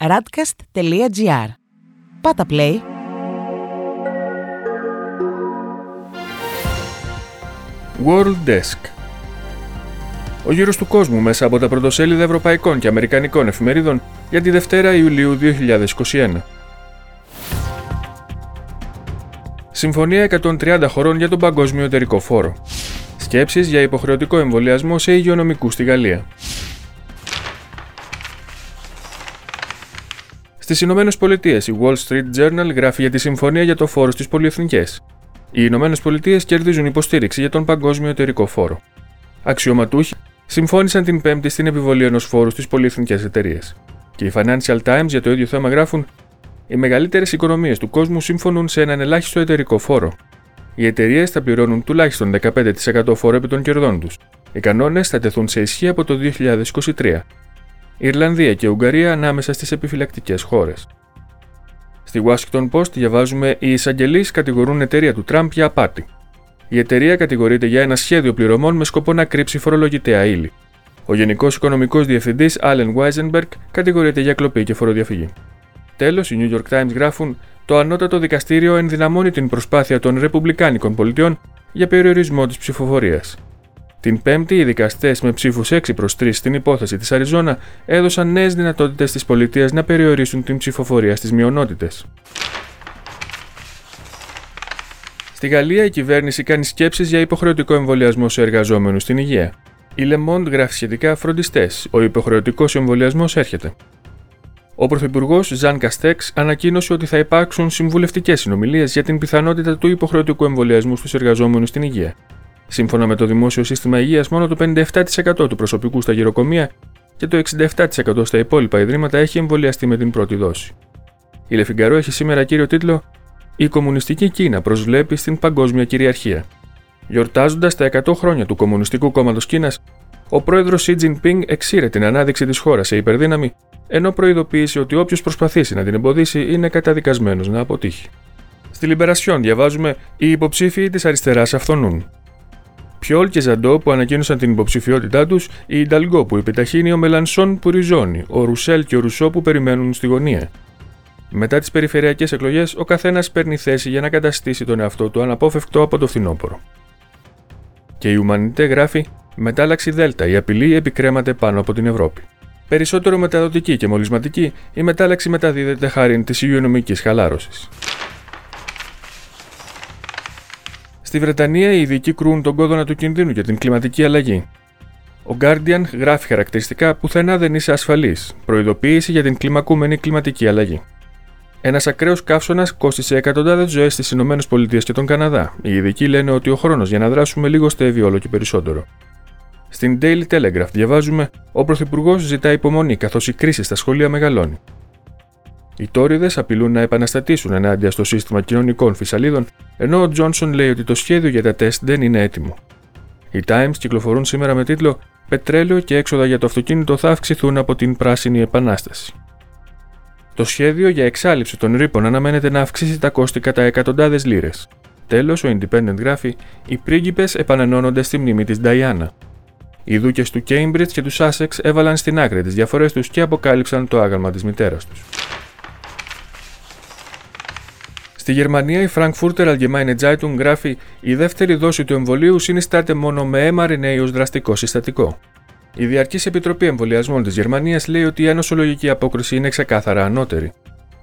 radcast.gr. Πάτα play. World Desk Ο γύρος του κόσμου μέσα από τα πρωτοσέλιδα ευρωπαϊκών και αμερικανικών εφημερίδων για τη Δευτέρα Ιουλίου 2021. Συμφωνία 130 χωρών για τον Παγκόσμιο Εταιρικό Φόρο. Σκέψεις για υποχρεωτικό εμβολιασμό σε υγειονομικούς στη Γαλλία. Στις Ηνωμένες Πολιτείες, η Wall Street Journal γράφει για τη συμφωνία για το φόρο στις πολυεθνικές. Οι Ηνωμένες Πολιτείες κερδίζουν υποστήριξη για τον Παγκόσμιο Εταιρικό Φόρο. Αξιωματούχοι συμφώνησαν την Πέμπτη στην επιβολή ενός φόρου στις πολυεθνικές εταιρείες. Και οι Financial Times για το ίδιο θέμα γράφουν: Οι μεγαλύτερες οικονομίες του κόσμου συμφωνούν σε έναν ελάχιστο εταιρικό φόρο. Οι εταιρείες θα πληρώνουν τουλάχιστον 15% φόρο επί των κερδών τους. Οι κανόνες θα τεθούν σε ισχύ από το 2023 Ιρλανδία και Ουγγαρία ανάμεσα στις επιφυλακτικές χώρες. Στη Washington Post διαβάζουμε: Οι εισαγγελείς κατηγορούν εταιρεία του Τραμπ για απάτη. Η εταιρεία κατηγορείται για ένα σχέδιο πληρωμών με σκοπό να κρύψει φορολογητέα ύλη. Ο Γενικός Οικονομικός Διευθυντής Allen Weisenberg κατηγορείται για κλοπή και φοροδιαφυγή. Τέλος, οι New York Times γράφουν: Το ανώτατο δικαστήριο ενδυναμώνει την προσπάθεια των Ρεπουμπλικάνικων πολιτιών για περιορισμό της ψηφοφορίας. Την Πέμπτη, οι δικαστές με ψήφους 6 προς 3 στην υπόθεση της Αριζόνα έδωσαν νέες δυνατότητες στι πολιτείε να περιορίσουν την ψηφοφορία στις μειονότητες. Στη Γαλλία, η κυβέρνηση κάνει σκέψεις για υποχρεωτικό εμβολιασμό σε εργαζόμενους στην υγεία. Η Le Monde γράφει σχετικά φροντιστές. Ο υποχρεωτικός εμβολιασμός έρχεται. Ο Πρωθυπουργός Ζαν Καστέξ ανακοίνωσε ότι θα υπάρξουν συμβουλευτικές συνομιλίες για την πιθανότητα του υποχρεωτικού εμβολιασμού στους εργαζόμενους στην υγεία. Σύμφωνα με το Δημόσιο Σύστημα Υγείας, μόνο το 57% του προσωπικού στα γυροκομεία και το 67% στα υπόλοιπα ιδρύματα έχει εμβολιαστεί με την πρώτη δόση. Η Λεφιγκαρό έχει σήμερα κύριο τίτλο Η Κομμουνιστική Κίνα προσβλέπει στην παγκόσμια κυριαρχία. Γιορτάζοντας τα 100 χρόνια του Κομμουνιστικού Κόμματος Κίνας, ο πρόεδρος Xi Jinping εξήρε την ανάδειξη της χώρας σε υπερδύναμη, ενώ προειδοποίησε ότι όποιος προσπαθήσει να την εμποδίσει είναι καταδικασμένος να αποτύχει. Στη Λιμπερασιόν διαβάζουμε: Οι υποψήφοι της αριστεράς αυθονούν. Πιόλ και Ζαντό που ανακοίνωσαν την υποψηφιότητά τους, η Ινταλγκό που επιταχύνει, ο Μελανσόν που ριζώνει, ο Ρουσέλ και ο Ρουσό που περιμένουν στη γωνία. Μετά τις περιφερειακές εκλογές, ο καθένας παίρνει θέση για να καταστήσει τον εαυτό του αναπόφευκτο από το φθινόπωρο. Και η Ουμανιτέ γράφει: Μετάλλαξη Δέλτα, η απειλή επικρέμαται πάνω από την Ευρώπη. Περισσότερο μεταδοτική και μολυσματική, η μετάλλαξη μεταδίδεται χάρη της υγειονομικής χαλάρωσης. Στη Βρετανία, οι ειδικοί κρούν τον κόδωνα του κινδύνου για την κλιματική αλλαγή. Ο Guardian γράφει χαρακτηριστικά πουθενά δεν είσαι ασφαλής, προειδοποίηση για την κλιμακούμενη κλιματική αλλαγή. Ένας ακραίος καύσωνας κόστησε εκατοντάδες ζωές στις ΗΠΑ και τον Καναδά. Οι ειδικοί λένε ότι ο χρόνος για να δράσουμε λίγο στεύει όλο και περισσότερο. Στην Daily Telegraph διαβάζουμε: Ο Πρωθυπουργός ζητά υπομονή καθώς η κρίση στα σχολεία μεγαλώνει. Οι τόριδες απειλούν να επαναστατήσουν ενάντια στο σύστημα κοινωνικών φυσαλίδων, ενώ ο Τζόνσον λέει ότι το σχέδιο για τα τεστ δεν είναι έτοιμο. Οι Times κυκλοφορούν σήμερα με τίτλο Πετρέλαιο και έξοδα για το αυτοκίνητο θα αυξηθούν από την Πράσινη Επανάσταση. Το σχέδιο για εξάλληψη των ρήπων αναμένεται να αυξήσει τα κόστη κατά εκατοντάδες λίρες. Τέλος, ο Independent γράφει: Οι πρίγκιπες επανενώνονται στη μνήμη της Νταϊάννα. Οι δούκες του Cambridge και του Sussex έβαλαν στην άκρη τις διαφορές τους και αποκάλυψαν το άγαλμα της μητέρας τους. Στη Γερμανία, η Frankfurter Allgemeine Zeitung γράφει: Η δεύτερη δόση του εμβολίου συνιστάται μόνο με mRNA ως δραστικό συστατικό. Η Διαρκής Επιτροπή Εμβολιασμών της Γερμανίας λέει ότι η ανοσολογική απόκριση είναι ξεκάθαρα ανώτερη.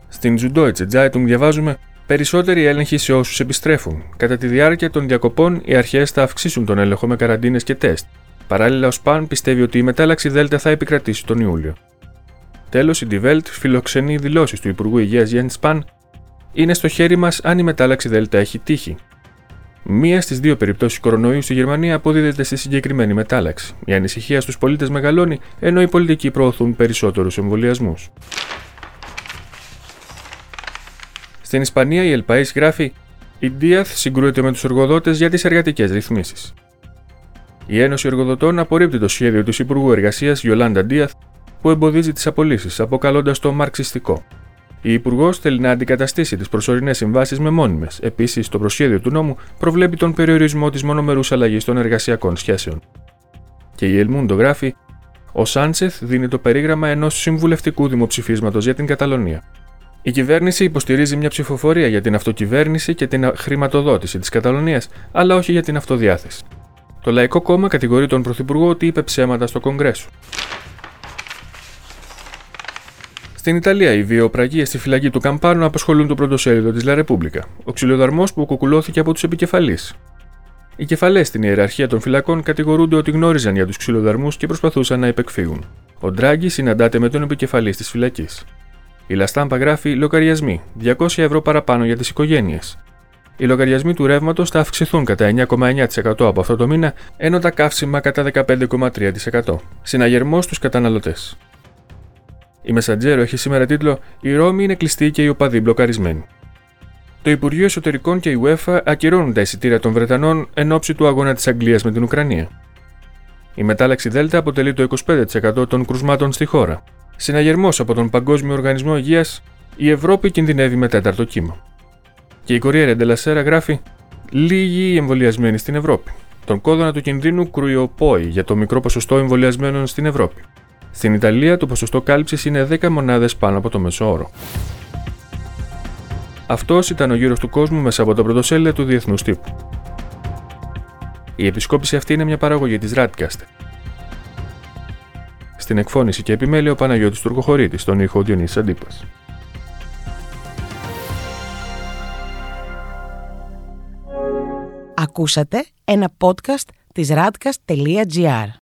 Στην Süddeutsche Zeitung διαβάζουμε: Περισσότεροι έλεγχοι σε όσους επιστρέφουν. Κατά τη διάρκεια των διακοπών, οι αρχές θα αυξήσουν τον έλεγχο με καραντίνες και τεστ. Παράλληλα, ο Σπαν πιστεύει ότι η μετάλλαξη Δέλτα θα επικρατήσει τον Ιούλιο. Τέλος, η Die Welt φιλοξενεί δηλώσεις του Υπουργού Υγείας Jens Spahn είναι στο χέρι μας αν η μετάλλαξη Δέλτα έχει τύχει. Μία στις δύο περιπτώσεις κορονοϊού στη Γερμανία αποδίδεται στη συγκεκριμένη μετάλλαξη. Η ανησυχία στους πολίτες μεγαλώνει, ενώ οι πολιτικοί προωθούν περισσότερους εμβολιασμούς. Στην Ισπανία, η Ελπαή γράφει: Η Ντίαθ συγκρούεται με τους εργοδότες για τις εργατικές ρυθμίσεις. Η Ένωση Εργοδοτών απορρίπτει το σχέδιο του Υπουργού Εργασίας Γιολάντα Ντίαθ που εμποδίζει τις απολύσεις, αποκαλώντας το μαρξιστικό. Η Υπουργός θέλει να αντικαταστήσει τις προσωρινές συμβάσεις με μόνιμες. Επίσης, το προσχέδιο του νόμου προβλέπει τον περιορισμό της μονομερούς αλλαγής των εργασιακών σχέσεων. Και η Ελμούντο γράφει: Ο Σάντσεθ δίνει το περίγραμμα ενός συμβουλευτικού δημοψηφίσματος για την Καταλωνία. Η κυβέρνηση υποστηρίζει μια ψηφοφορία για την αυτοκυβέρνηση και την χρηματοδότηση της Καταλωνίας, αλλά όχι για την αυτοδιάθεση. Το Λαϊκό Κόμμα κατηγορεί τον Πρωθυπουργό ότι είπε ψέματα στο Κογκρέσο. Στην Ιταλία, οι βιοπραγίες στη φυλακή του Καμπάνου απασχολούν το πρωτοσέλιδο της Λα Ρεπούμπλικα, ο ξυλοδαρμός που κουκουλώθηκε από τους επικεφαλείς. Οι κεφαλές στην ιεραρχία των φυλακών κατηγορούνται ότι γνώριζαν για τους ξυλοδαρμούς και προσπαθούσαν να υπεκφύγουν. Ο Ντράγκη συναντάται με τον επικεφαλής της φυλακής. Η Λαστάμπα γράφει λογαριασμοί, 200 ευρώ παραπάνω για τις οικογένειες. Οι λογαριασμοί του ρεύματος θα αυξηθούν κατά 9,9% από αυτό το μήνα, ενώ τα καύσιμα κατά 15,3%. Συναγερμός στου καταναλωτές. Η Μεσαντζέρο έχει σήμερα τίτλο Η Ρώμη είναι κλειστή και οι οπαδοί μπλοκαρισμένοι. Το Υπουργείο Εσωτερικών και η UEFA ακυρώνουν τα εισιτήρια των Βρετανών εν ώψη του αγώνα της Αγγλίας με την Ουκρανία. Η μετάλλαξη Δέλτα αποτελεί το 25% των κρουσμάτων στη χώρα. Συναγερμός από τον Παγκόσμιο Οργανισμό Υγείας, η Ευρώπη κινδυνεύει με τέταρτο κύμα. Και η Κορία Ντελασέρα γράφει: Λίγοι οι εμβολιασμένοι στην Ευρώπη. Τον κόδωνα του κινδύνου κρούει ο ΠΟΗ για το μικρό ποσοστό εμβολιασμένων στην Ευρώπη. Στην Ιταλία το ποσοστό κάλυψης είναι 10 μονάδες πάνω από το μέσο όρο. Αυτός ήταν ο γύρος του κόσμου μέσα από τα πρωτοσέλιδα του Διεθνούς Τύπου. Η επισκόπηση αυτή είναι μια παραγωγή της Radcast. Στην εκφώνηση και επιμέλεια ο Παναγιώτης Τουρκοχωρήτης, στον ήχο Διονύσης Αντίπας. Ακούσατε ένα podcast της radcast.gr.